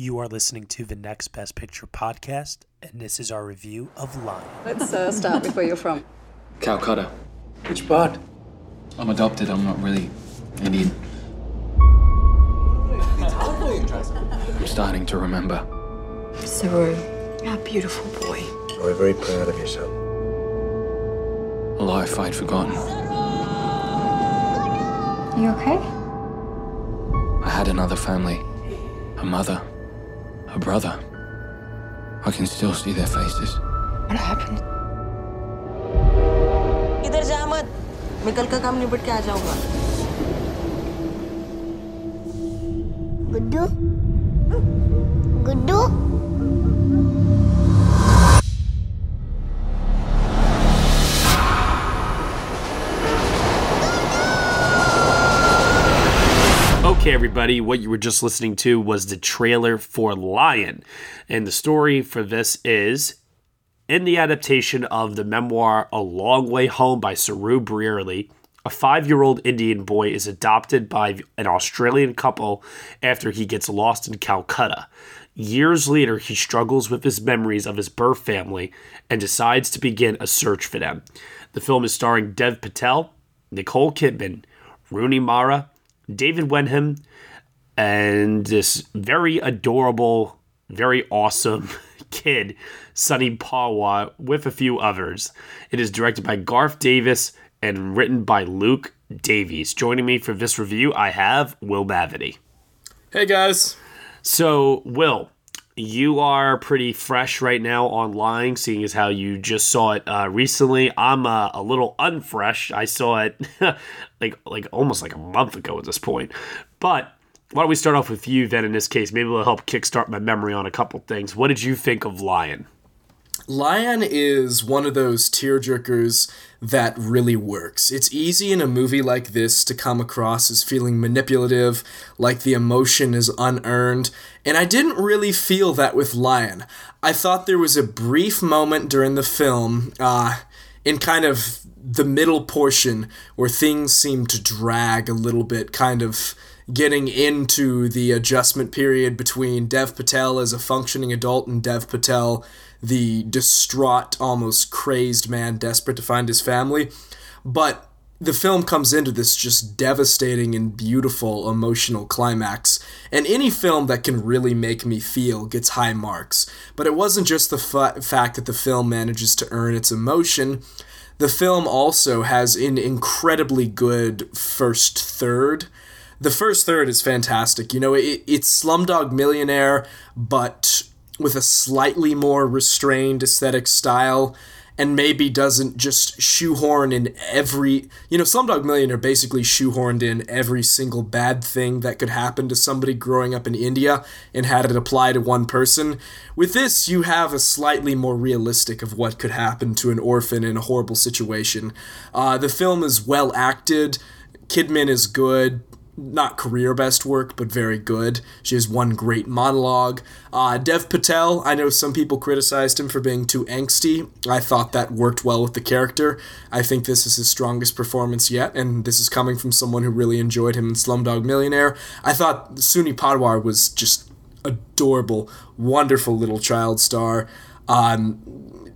You are listening to the Next Best Picture podcast, and this is our review of Lion. Let's uh, start with where you're from. Calcutta. Which part? I'm adopted. I'm not really Indian. I'm starting to remember. Saroo, a beautiful boy. We're very proud of you, son. A life I'd forgotten. You okay? I had another family. A mother. A brother. I can still see their faces. What happened? इधर जा मत मैं कल का काम निपट के आ जाऊंगा Guddu Guddu Okay, everybody, what you were just listening to was the trailer for Lion. And the story for this is in the adaptation of the memoir A Long Way Home by Saroo Brierley, a five year old Indian boy is adopted by an Australian couple after he gets lost in Calcutta. Years later, he struggles with his memories of his birth family and decides to begin a search for them. The film is starring Dev Patel, Nicole Kidman, Rooney Mara, David Wenham, and this very adorable, very awesome kid, Sunny Pawar, with a few others. It is directed by Garth Davis and written by Luke Davies. Joining me for this review, I have Will Mavity. Hey guys. So, Will, you are pretty fresh right now online, seeing as how you just saw it uh, recently. I'm uh, a little unfresh. I saw it like like almost like a month ago at this point. But why don't we start off with you then? In this case, maybe it'll help kickstart my memory on a couple things. What did you think of Lion? Lion is one of those tearjerkers that really works. It's easy in a movie like this to come across as feeling manipulative, like the emotion is unearned, and I didn't really feel that with Lion. I thought there was a brief moment during the film, uh, in kind of the middle portion, where things seemed to drag a little bit, kind of getting into the adjustment period between Dev Patel as a functioning adult and Dev Patel, the distraught, almost crazed man desperate to find his family. But the film comes into this just devastating and beautiful emotional climax. And any film that can really make me feel gets high marks. But it wasn't just the fa- fact that the film manages to earn its emotion. The film also has an incredibly good first third the first third is fantastic. You know, it, it's Slumdog Millionaire, but with a slightly more restrained aesthetic style, and maybe doesn't just shoehorn in every. You know, Slumdog Millionaire basically shoehorned in every single bad thing that could happen to somebody growing up in India and had it apply to one person. With this, you have a slightly more realistic of what could happen to an orphan in a horrible situation. Uh, the film is well acted. Kidman is good not career best work, but very good. She has one great monologue. Uh, Dev Patel, I know some people criticized him for being too angsty. I thought that worked well with the character. I think this is his strongest performance yet, and this is coming from someone who really enjoyed him in Slumdog Millionaire. I thought Sunny Pawar was just adorable, wonderful little child star. Um,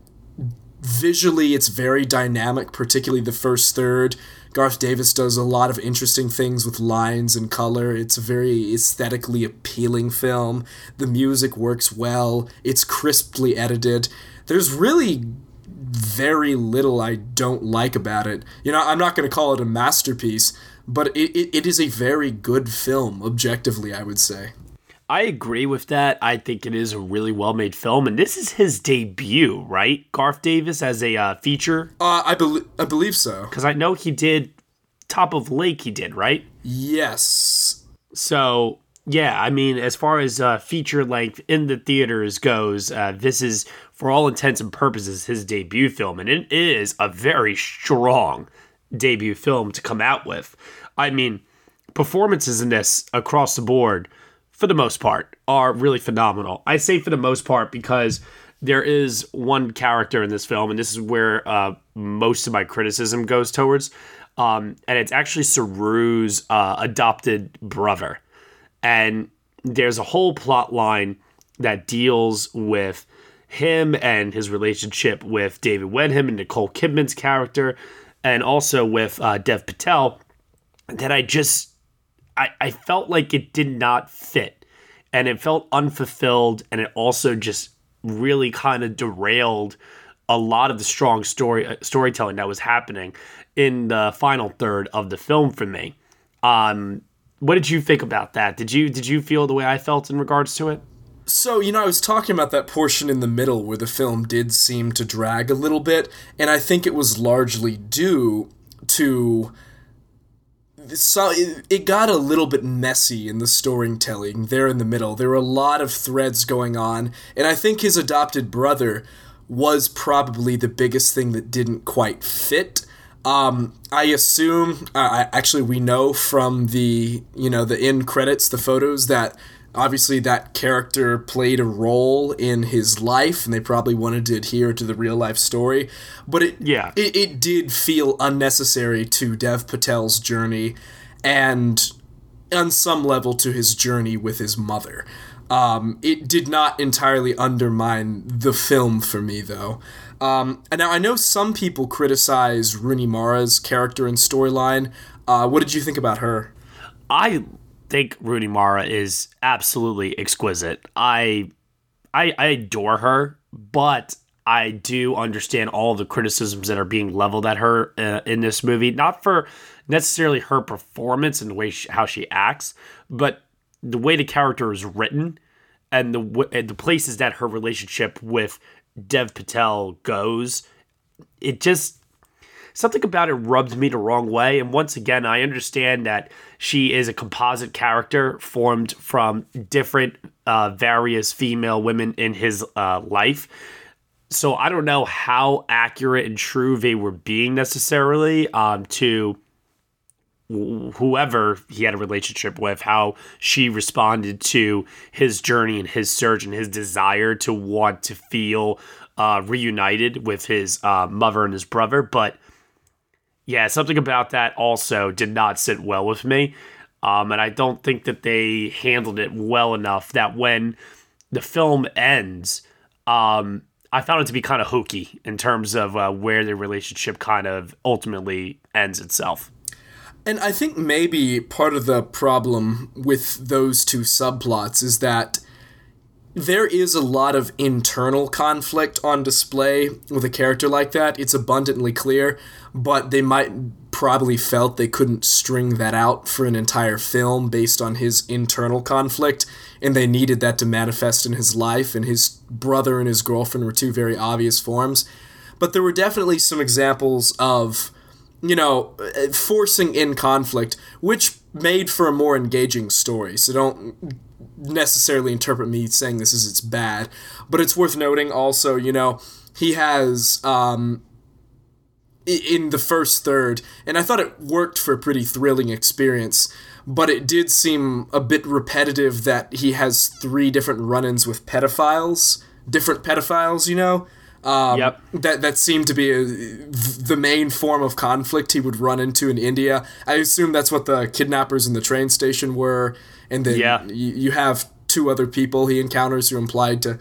visually, it's very dynamic, particularly the first third. Garth Davis does a lot of interesting things with lines and color. It's a very aesthetically appealing film. The music works well. It's crisply edited. There's really very little I don't like about it. You know, I'm not going to call it a masterpiece, but it, it, it is a very good film, objectively, I would say. I agree with that. I think it is a really well made film, and this is his debut, right? Garth Davis as a uh, feature. Uh, I believe I believe so. Because I know he did Top of Lake. He did right. Yes. So yeah, I mean, as far as uh, feature length in the theaters goes, uh, this is for all intents and purposes his debut film, and it is a very strong debut film to come out with. I mean, performances in this across the board for the most part, are really phenomenal. I say for the most part because there is one character in this film, and this is where uh, most of my criticism goes towards, um, and it's actually Saroo's uh, adopted brother. And there's a whole plot line that deals with him and his relationship with David Wenham and Nicole Kidman's character, and also with uh, Dev Patel, that I just I, I felt like it did not fit, and it felt unfulfilled, and it also just really kind of derailed a lot of the strong story uh, storytelling that was happening in the final third of the film for me. Um, what did you think about that? Did you did you feel the way I felt in regards to it? So, you know, I was talking about that portion in the middle where the film did seem to drag a little bit, and I think it was largely due to so it, got a little bit messy in the storytelling there in the middle. There were a lot of threads going on, and I think his adopted brother was probably the biggest thing that didn't quite fit. Um, I assume, uh, actually, we know from the you know the end credits, the photos that obviously that character played a role in his life and they probably wanted to adhere to the real life story but it yeah. it, it did feel unnecessary to dev patel's journey and on some level to his journey with his mother. Um, it did not entirely undermine the film for me though. Um, and now i know some people criticize rooney mara's character and storyline. Uh, what did you think about her? I think Rooney Mara is absolutely exquisite. I, I, I adore her, but I do understand all the criticisms that are being leveled at her uh, in this movie. Not for necessarily her performance and the way she, how she acts, but the way the character is written and the and the places that her relationship with Dev Patel goes. It just something about it rubbed me the wrong way. And once again, I understand that she is a composite character formed from different, uh, various female women in his uh, life. So I don't know how accurate and true they were being necessarily um, to whoever he had a relationship with, how she responded to his journey and his search and his desire to want to feel uh, reunited with his uh, mother and his brother. But yeah, something about that also did not sit well with me. Um, and I don't think that they handled it well enough that when the film ends, um, I found it to be kind of hokey in terms of uh, where the relationship kind of ultimately ends itself. And I think maybe part of the problem with those two subplots is that there is a lot of internal conflict on display with a character like that. It's abundantly clear, but they might probably felt they couldn't string that out for an entire film based on his internal conflict, and they needed that to manifest in his life, and his brother and his girlfriend were two very obvious forms. But there were definitely some examples of, you know, forcing in conflict, which made for a more engaging story. So don't necessarily interpret me saying this as it's bad, but it's worth noting also, you know, he has um, in the first third, and I thought it worked for a pretty thrilling experience. But it did seem a bit repetitive that he has three different run-ins with pedophiles, different pedophiles, you know. Um, yep. That that seemed to be a, the main form of conflict he would run into in India. I assume that's what the kidnappers in the train station were, and then yeah. you, you have two other people he encounters who implied to,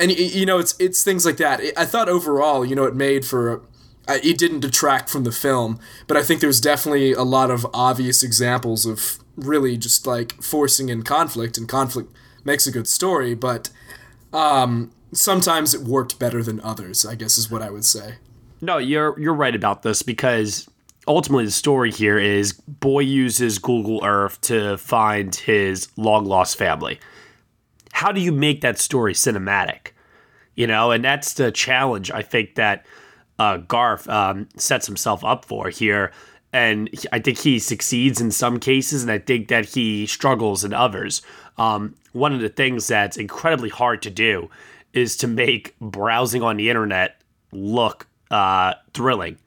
and you know it's it's things like that. I thought overall, you know, it made for it didn't detract from the film, but I think there's definitely a lot of obvious examples of really just like forcing in conflict, and conflict makes a good story, but um, sometimes it worked better than others. I guess is what I would say. No, you're you're right about this because ultimately the story here is boy uses Google Earth to find his long lost family. How do you make that story cinematic? You know, and that's the challenge I think that uh, Garth um, sets himself up for here. And I think he succeeds in some cases, and I think that he struggles in others. Um, one of the things that's incredibly hard to do is to make browsing on the internet look uh, thrilling.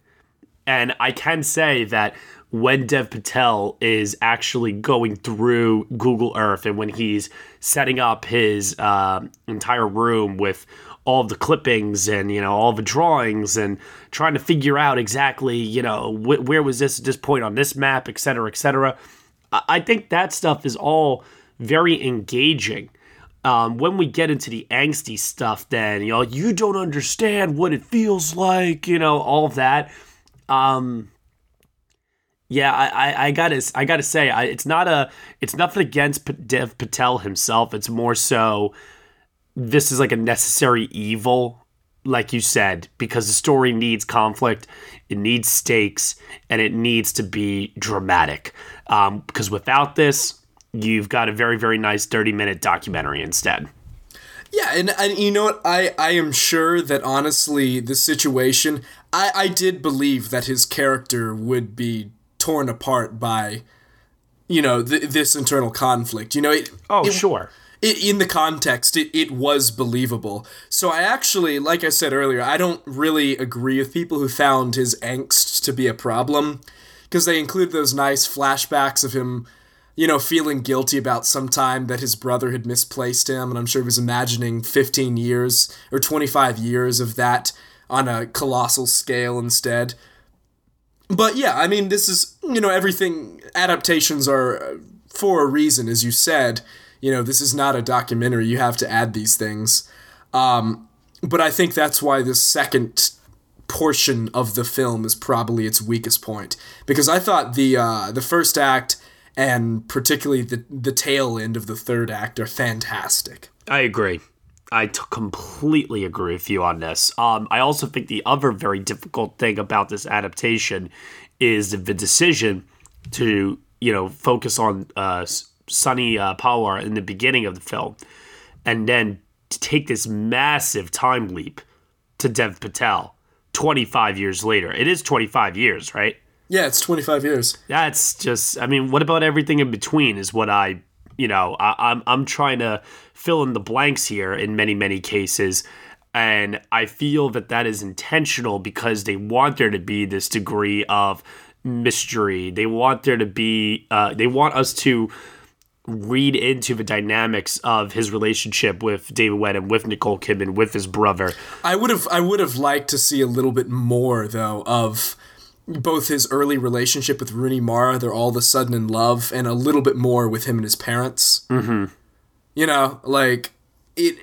And I can say that when Dev Patel is actually going through Google Earth and when he's setting up his uh, entire room with all the clippings and you know all the drawings and trying to figure out exactly you know wh- where was this at this point on this map, et cetera, et cetera. I-, I think that stuff is all very engaging. Um, when we get into the angsty stuff, then you know you don't understand what it feels like, you know, all of that. Um, yeah, I, I, I gotta I gotta say I, it's not a it's nothing against P- Dev Patel himself. It's more so this is like a necessary evil, like you said, because the story needs conflict, it needs stakes, and it needs to be dramatic. Um, because without this, you've got a very very nice thirty minute documentary instead. Yeah, and, and you know what? I, I am sure that honestly, the situation, I, I did believe that his character would be torn apart by, you know, th- this internal conflict. You know, it, Oh it- sure. it, in the context, it, it was believable. So I actually, like I said earlier, I don't really agree with people who found his angst to be a problem because they include those nice flashbacks of him, you know, feeling guilty about some time that his brother had misplaced him, and I'm sure he was imagining 15 years or 25 years of that on a colossal scale instead. But yeah, I mean, this is, you know, everything, adaptations are uh, for a reason, as you said. You know, this is not a documentary. You have to add these things. Um, but I think that's why the second portion of the film is probably its weakest point because I thought the uh, the first act and particularly the the tail end of the third act are fantastic. I agree. I t- completely agree with you on this. Um, I also think the other very difficult thing about this adaptation is the decision to, you know, focus on uh, S- Sunny uh, Pawar in the beginning of the film, and then to take this massive time leap to Dev Patel 25 years later. It is 25 years, right? Yeah, it's 25 years. That's just. I mean, what about everything in between? Is what I, you know, I, I'm I'm trying to fill in the blanks here in many many cases, and I feel that that is intentional because they want there to be this degree of mystery. They want there to be. Uh, they want us to read into the dynamics of his relationship with David Wenham, with Nicole Kidman, with his brother. I would have I would have liked to see a little bit more though of both his early relationship with Rooney Mara, they're all of a sudden in love, and a little bit more with him and his parents. Mm-hmm. You know, like it.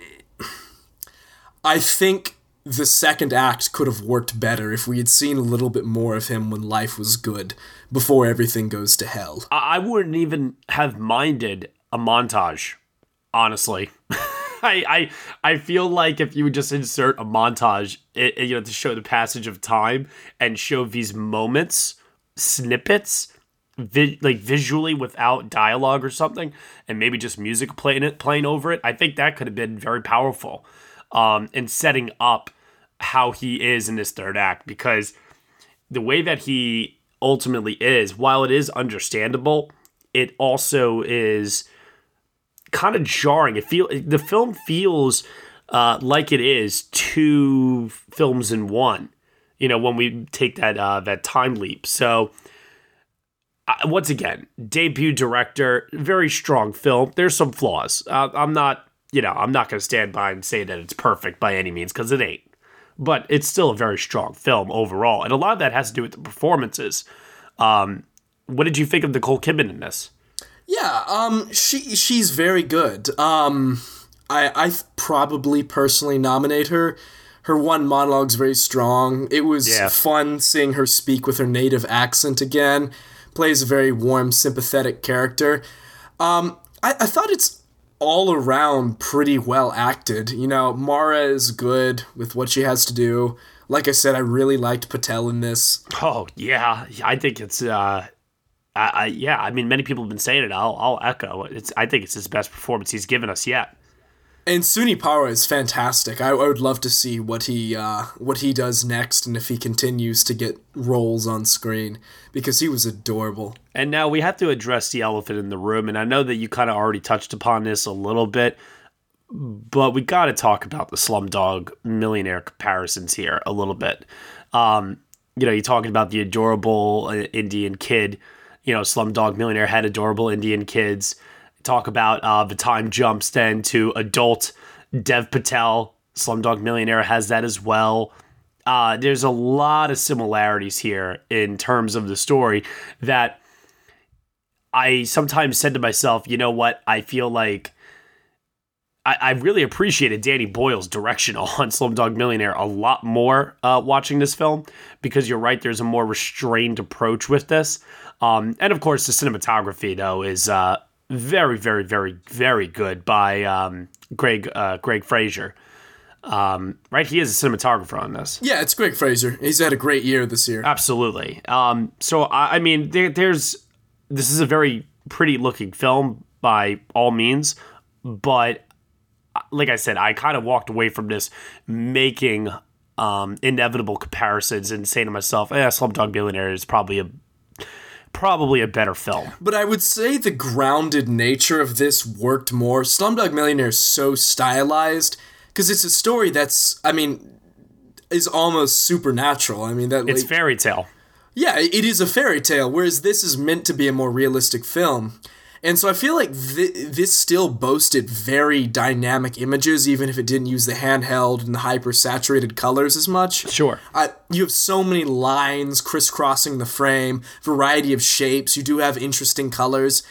I think the second act could have worked better if we had seen a little bit more of him when life was good before everything goes to hell. I I wouldn't even have minded a montage, honestly. I, I I feel like if you would just insert a montage, it, you know, to show the passage of time and show these moments, snippets, vi- like visually without dialogue or something, and maybe just music playing it playing over it, I think that could have been very powerful, um, in setting up how he is in this third act. Because the way that he ultimately is, while it is understandable, it also is kind of jarring. It feel the film feels uh, like it is two films in one. You know, when we take that uh, that time leap. So uh, once again, debut director, very strong film. There's some flaws. Uh, I'm not, you know, I'm not going to stand by and say that it's perfect by any means because it ain't. But it's still a very strong film overall, and a lot of that has to do with the performances. Um, what did you think of Nicole Kidman in this? Yeah, um, she she's very good. Um, I I probably personally nominate her. Her one monologue's very strong. It was Yeah. fun seeing her speak with her native accent again. Plays a very warm, sympathetic character. Um, I, I thought it's all around pretty well acted. You know, Mara is good with what she has to do. Like I said, I really liked Patel in this. Oh yeah, I think it's. Uh, I, I yeah, I mean, many people have been saying it. I'll I'll echo. It's. I think it's his best performance he's given us yet. And Sunny Pawar is fantastic. I, I would love to see what he uh, what he does next, and if he continues to get roles on screen because he was adorable. And now we have to address the elephant in the room. And I know that you kind of already touched upon this a little bit, but we got to talk about the Slumdog Millionaire comparisons here a little bit. Um, you know, you're talking about the adorable uh, Indian kid. You know, Slumdog Millionaire had adorable Indian kids. Talk about uh, the time jumps then to adult Dev Patel. Slumdog Millionaire has that as well. Uh, there's a lot of similarities here in terms of the story that I sometimes said to myself, you know what? I feel like I, I really appreciated Danny Boyle's direction on Slumdog Millionaire a lot more uh, watching this film because you're right. There's a more restrained approach with this, um, and of course the cinematography though is uh, very, very, very, very good by um, Greig uh, Greig Fraser. Um, right, he is a cinematographer on this. Yeah, it's Greig Fraser. He's had a great year this year. Absolutely. Um, so I, I mean, there, there's this is a very pretty looking film by all means, but like I said, I kind of walked away from this making um, inevitable comparisons and saying to myself, "Yeah, Slumdog Millionaire is probably a probably a better film." But I would say the grounded nature of this worked more. Slumdog Millionaire is so stylized because it's a story that's, I mean, is almost supernatural. I mean that It's like, fairy tale. yeah, it is a fairy tale, whereas this is meant to be a more realistic film. And so I feel like th- this still boasted very dynamic images, even if it didn't use the handheld and the hyper saturated colors as much. Sure. I, you have so many lines crisscrossing the frame, variety of shapes. You do have interesting colors.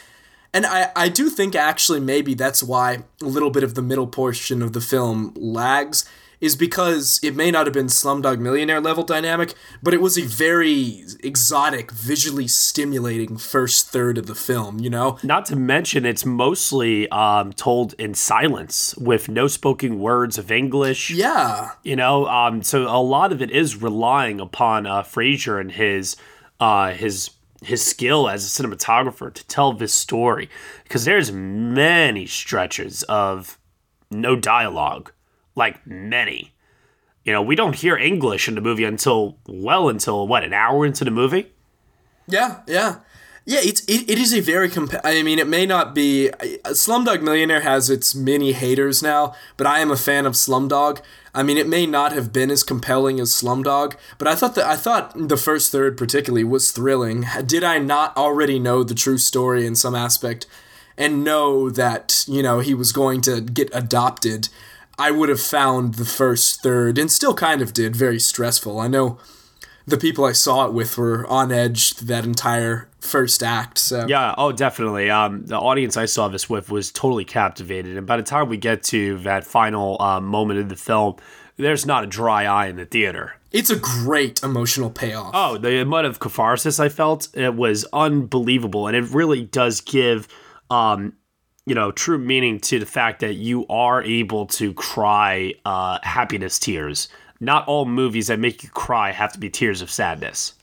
And I, I do think actually maybe that's why a little bit of the middle portion of the film lags, is because it may not have been Slumdog Millionaire level dynamic, but it was a very exotic, visually stimulating first third of the film, you know? Not to mention, it's mostly um, told in silence with no spoken words of English. Yeah. You know, um, so a lot of it is relying upon uh, Fraser and his uh, his his skill as a cinematographer to tell this story, because there's many stretches of no dialogue, like many. You know, we don't hear English in the movie until well until what an hour into the movie. Yeah, yeah. Yeah, it's it, it is a very compa- I mean, it may not be uh, Slumdog Millionaire has its many haters now, but I am a fan of Slumdog. I mean, it may not have been as compelling as Slumdog, but I thought that I thought the first third particularly was thrilling. Did I not already know the true story in some aspect and know that, you know, he was going to get adopted, I would have found the first third and still kind of did very stressful. I know the people I saw it with were on edge that entire first act. So Yeah, oh, definitely. Um, the audience I saw this with was totally captivated, and by the time we get to that final um, moment of the film, there's not a dry eye in the theater. it's a great emotional payoff. Oh, the amount of catharsis I felt it was unbelievable, and it really does give, um, you know, true meaning to the fact that you are able to cry uh, happiness tears. Not all movies that make you cry have to be tears of sadness.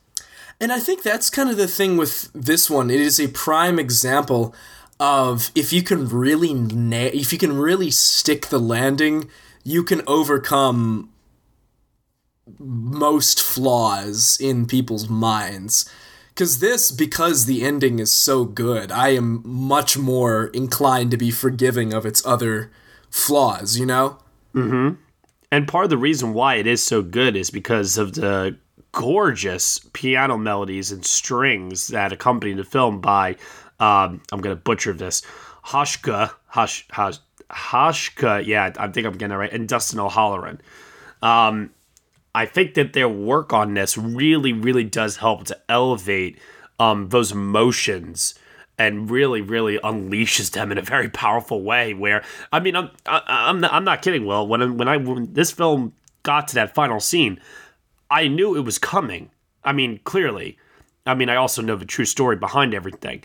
And I think that's kind of the thing with this one. It is a prime example of if you can really na- if you can really stick the landing, you can overcome most flaws in people's minds. Cuz this because the ending is so good, I am much more inclined to be forgiving of its other flaws, you know? And part of the reason why it is so good is because of the gorgeous piano melodies and strings that accompany the film by, um, I'm going to butcher this, Hashka, Hash, Hash, Hashka, yeah, I think I'm getting it right, and Dustin O'Halloran. Um, I think that their work on this really, really does help to elevate um, those emotions and really, really unleashes them in a very powerful way. Where I mean, I'm I, I'm not, I'm not kidding. Well, when when I when this film got to that final scene, I knew it was coming. I mean, clearly. I mean, I also know the true story behind everything.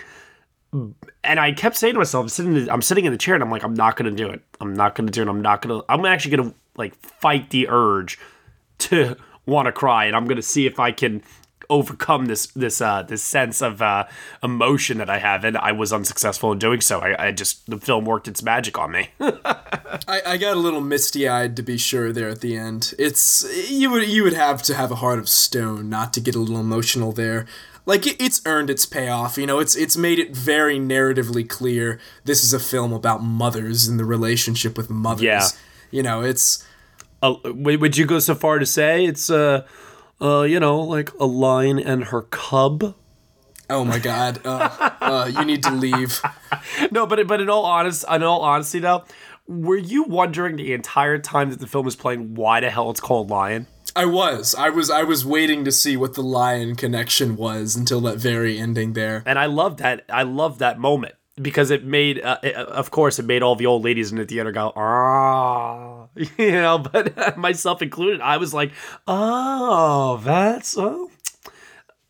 And I kept saying to myself, I'm sitting, I'm sitting in the chair, and I'm like, I'm not gonna do it. I'm not gonna do it. I'm not gonna. I'm actually gonna like fight the urge to want to cry, and I'm gonna see if I can overcome this this uh this sense of uh emotion that I have, and I was unsuccessful in doing so. I, I just the film worked its magic on me. I, I got a little misty eyed to be sure there at the end. It's you would you would have to have a heart of stone not to get a little emotional there. Like it, it's earned its payoff, you know. It's it's made it very narratively clear. This is a film about mothers and the relationship with mothers. Yeah. You know, it's uh, would would you go so far to say it's uh uh you know like a lion and her cub? oh my god. Uh, uh, you need to leave. No, but but in all honest, in all honesty though, were you wondering the entire time that the film was playing why the hell it's called Lion? I was. I was I was waiting to see what the lion connection was until that very ending there. and I love that. I love that moment because it made, uh, it- of course, it made all the old ladies in the theater go ah, you know. But myself included, I was like, oh, that's oh,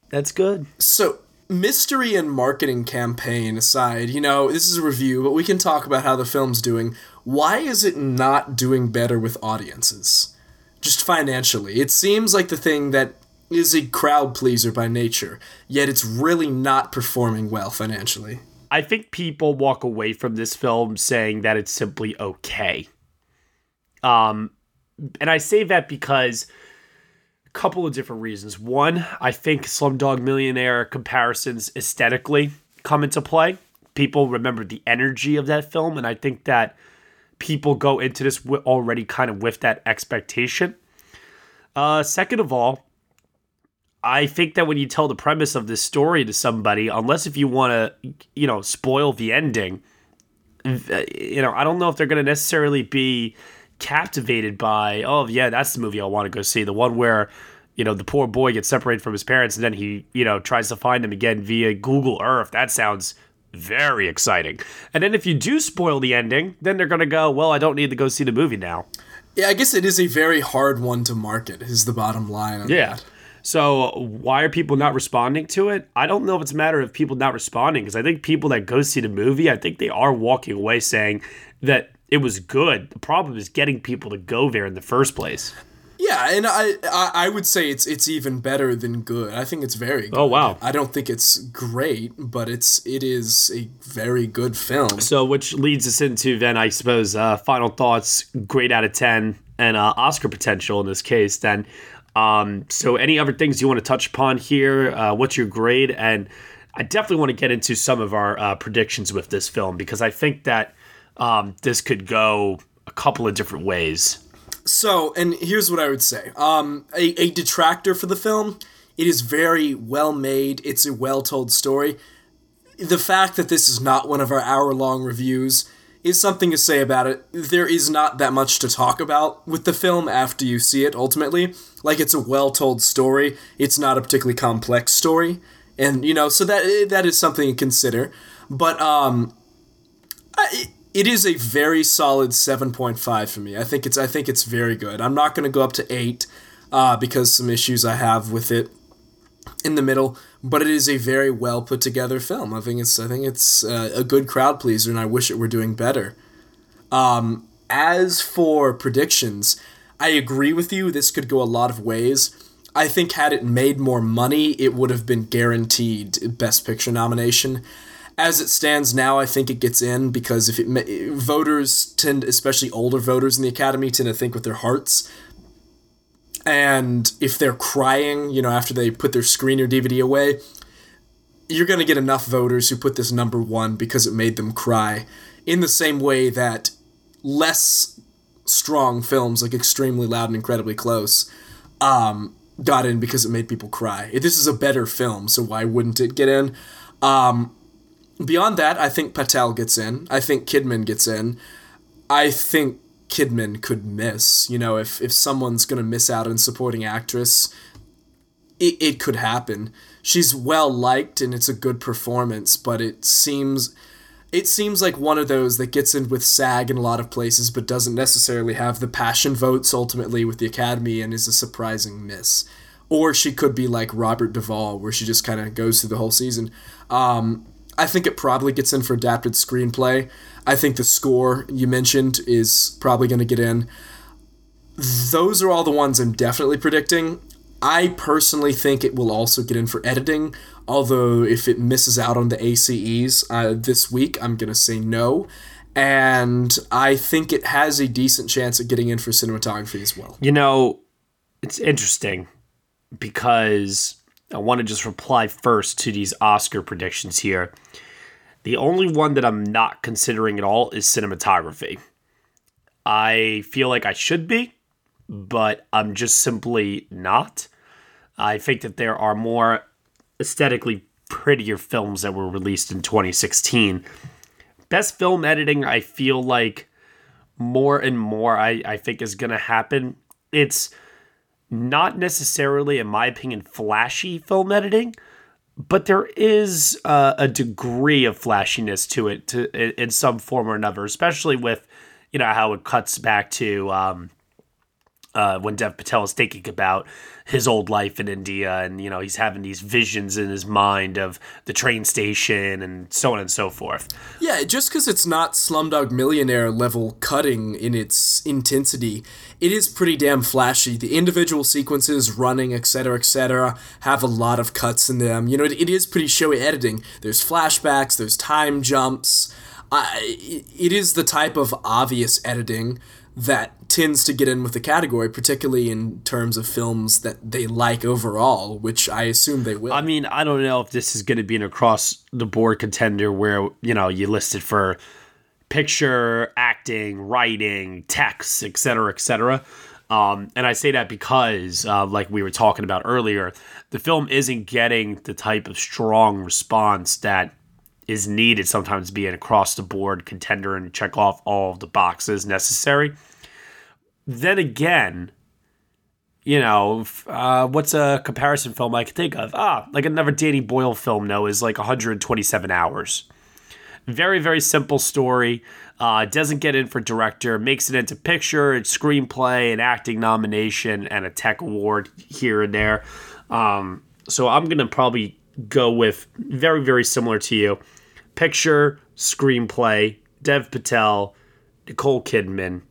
that's good. So, mystery and marketing campaign aside, you know, this is a review, but we can talk about how the film's doing. Why is it not doing better with audiences? Just financially. It seems like the thing that is a crowd pleaser by nature, yet it's really not performing well financially. I think people walk away from this film saying that it's simply okay. Um, and I say that because a couple of different reasons. One, I think Slumdog Millionaire comparisons aesthetically come into play. People remember the energy of that film, and I think that people go into this already kind of with that expectation. Uh, second of all, I think that when you tell the premise of this story to somebody, unless if you want to, you know, spoil the ending, you know, I don't know if they're going to necessarily be captivated by, oh, yeah, that's the movie I want to go see. The one where, you know, the poor boy gets separated from his parents and then he, you know, tries to find them again via Google Earth. That sounds very exciting. And then if you do spoil the ending, then they're going to go, well, I don't need to go see the movie now. Yeah, I guess it is a very hard one to market, is the bottom line. Yeah. that. So why are people not responding to it? I don't know if it's a matter of people not responding because I think people that go see the movie, I think they are walking away saying that it was good. The problem is getting people to go there in the first place. Yeah, and I, I I would say it's it's even better than good. I think it's very good. Oh, wow. I don't think it's great, but it's it is a very good film. So which leads us into then I suppose uh, final thoughts, grade out of ten, and uh, Oscar potential in this case. Then, um, so any other things you want to touch upon here? Uh, what's your grade? And I definitely want to get into some of our uh, predictions with this film because I think that um, this could go a couple of different ways. So, and here's what I would say. Um, a, a detractor for the film. It is very well made. It's a well told story. The fact that this is not one of our hour long reviews is something to say about it. There is not that much to talk about with the film after you see it, ultimately. Like, it's a well told story, it's not a particularly complex story. And, you know, so that that is something to consider. But, um, I, it is a very solid 7.5 for me. I think it's I think it's very good. I'm not going to go up to 8 uh, because some issues I have with it in the middle, but it is a very well put together film. I think it's I think it's uh, a good crowd pleaser and I wish it were doing better. Um, as for predictions, I agree with you. This could go a lot of ways. I think had it made more money, it would have been guaranteed Best Picture nomination. As it stands now, I think it gets in because if it voters tend, especially older voters in the Academy, tend to think with their hearts. And if they're crying, you know, after they put their screen or DVD away, you're going to get enough voters who put this number one because it made them cry. In the same way that less strong films like Extremely Loud and Incredibly Close um, got in because it made people cry. This is a better film, so why wouldn't it get in? Um, beyond that, I think Patel gets in. I think Kidman gets in. I think Kidman could miss. You know, if, if someone's to miss out on supporting actress, it, it could happen. She's well liked and it's a good performance, but it seems it seems like one of those that gets in with SAG in a lot of places, but doesn't necessarily have the passion votes ultimately with the Academy and is a surprising miss. Or she could be like Robert Duvall, where she just kind of goes through the whole season. Um, I think it probably gets in for adapted screenplay. I think the score you mentioned is probably going to get in. Those are all the ones I'm definitely predicting. I personally think it will also get in for editing, although if it misses out on the ACEs uh, this week, I'm going to say no. And I think it has a decent chance of getting in for cinematography as well. You know, it's interesting because I want to just reply first to these Oscar predictions here. The only one that I'm not considering at all is cinematography. I feel like I should be, but I'm just simply not. I think that there are more aesthetically prettier films that were released in 2016. Best film editing, I feel like more and more I, I think is going to happen. It's not necessarily, in my opinion, flashy film editing, but there is uh, a degree of flashiness to it to, in some form or another, especially with you know how it cuts back to um, uh, when Dev Patel is thinking about his old life in India, and you know he's having these visions in his mind of the train station and so on and so forth. Yeah, just because it's not Slumdog Millionaire level cutting in its intensity, it is pretty damn flashy. The individual sequences, running, etc., etc., have a lot of cuts in them. You know, it, it is pretty showy editing. There's flashbacks, there's time jumps. Uh, it is the type of obvious editing that tends to get in with the category, particularly in terms of films that they like overall, which I assume they will. I mean, I don't know if this is going to be an across the board contender where, you know, you listed for picture, acting, writing, text, etc., etc. Um, and I say that because, uh, like we were talking about earlier, the film isn't getting the type of strong response that is needed sometimes be an across the board contender and check off all of the boxes necessary. Then again, you know, uh, what's a comparison film I can think of? Ah, like another Danny Boyle film, no, is like 127 hours. Very, very simple story. Uh, doesn't get in for director, makes it into picture, it's screenplay, an acting nomination, and a tech award here and there. Um, so I'm going to probably go with very, very similar to you picture, screenplay, Dev Patel, Nicole Kidman,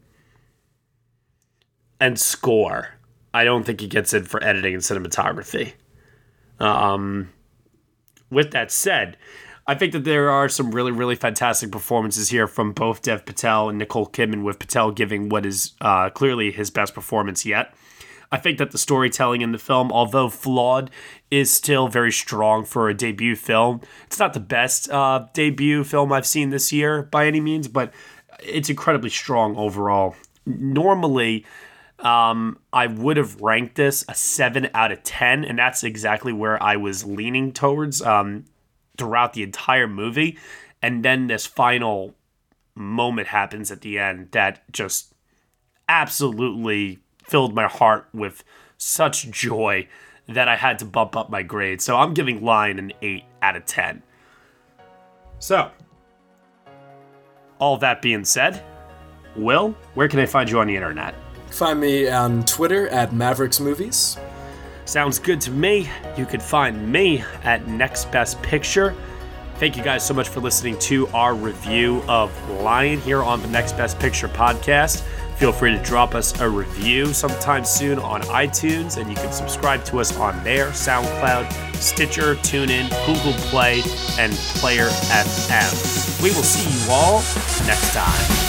and score. I don't think he gets in for editing and cinematography. Um, with that said, I think that there are some really, really fantastic performances here from both Dev Patel and Nicole Kidman, with Patel giving what is uh, clearly his best performance yet. I think that the storytelling in the film, although flawed, is still very strong for a debut film. It's not the best uh, debut film I've seen this year by any means, but it's incredibly strong overall. Normally, um, I would have ranked this a 7 out of 10, and that's exactly where I was leaning towards um, throughout the entire movie. And then this final moment happens at the end that just absolutely filled my heart with such joy that I had to bump up my grade. So I'm giving Lion an 8 out of 10. So, all that being said, Will, where can I find you on the internet? Find me on Twitter at Mavericks Movies. Sounds good to me. You can find me at Next Best Picture. Thank you guys so much for listening to our review of Lion here on the Next Best Picture podcast. Feel free to drop us a review sometime soon on iTunes, and you can subscribe to us on there, SoundCloud, Stitcher, TuneIn, Google Play, and Player FM. We will see you all next time.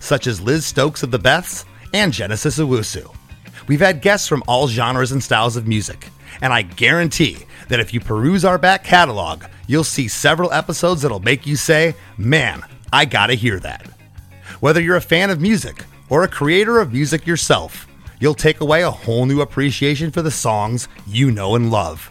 such as Liz Stokes of the Beths and Genesis Owusu. We've had guests from all genres and styles of music, and I guarantee that if you peruse our back catalog, you'll see several episodes that'll make you say, Man, I gotta hear that. Whether you're a fan of music or a creator of music yourself, you'll take away a whole new appreciation for the songs you know and love.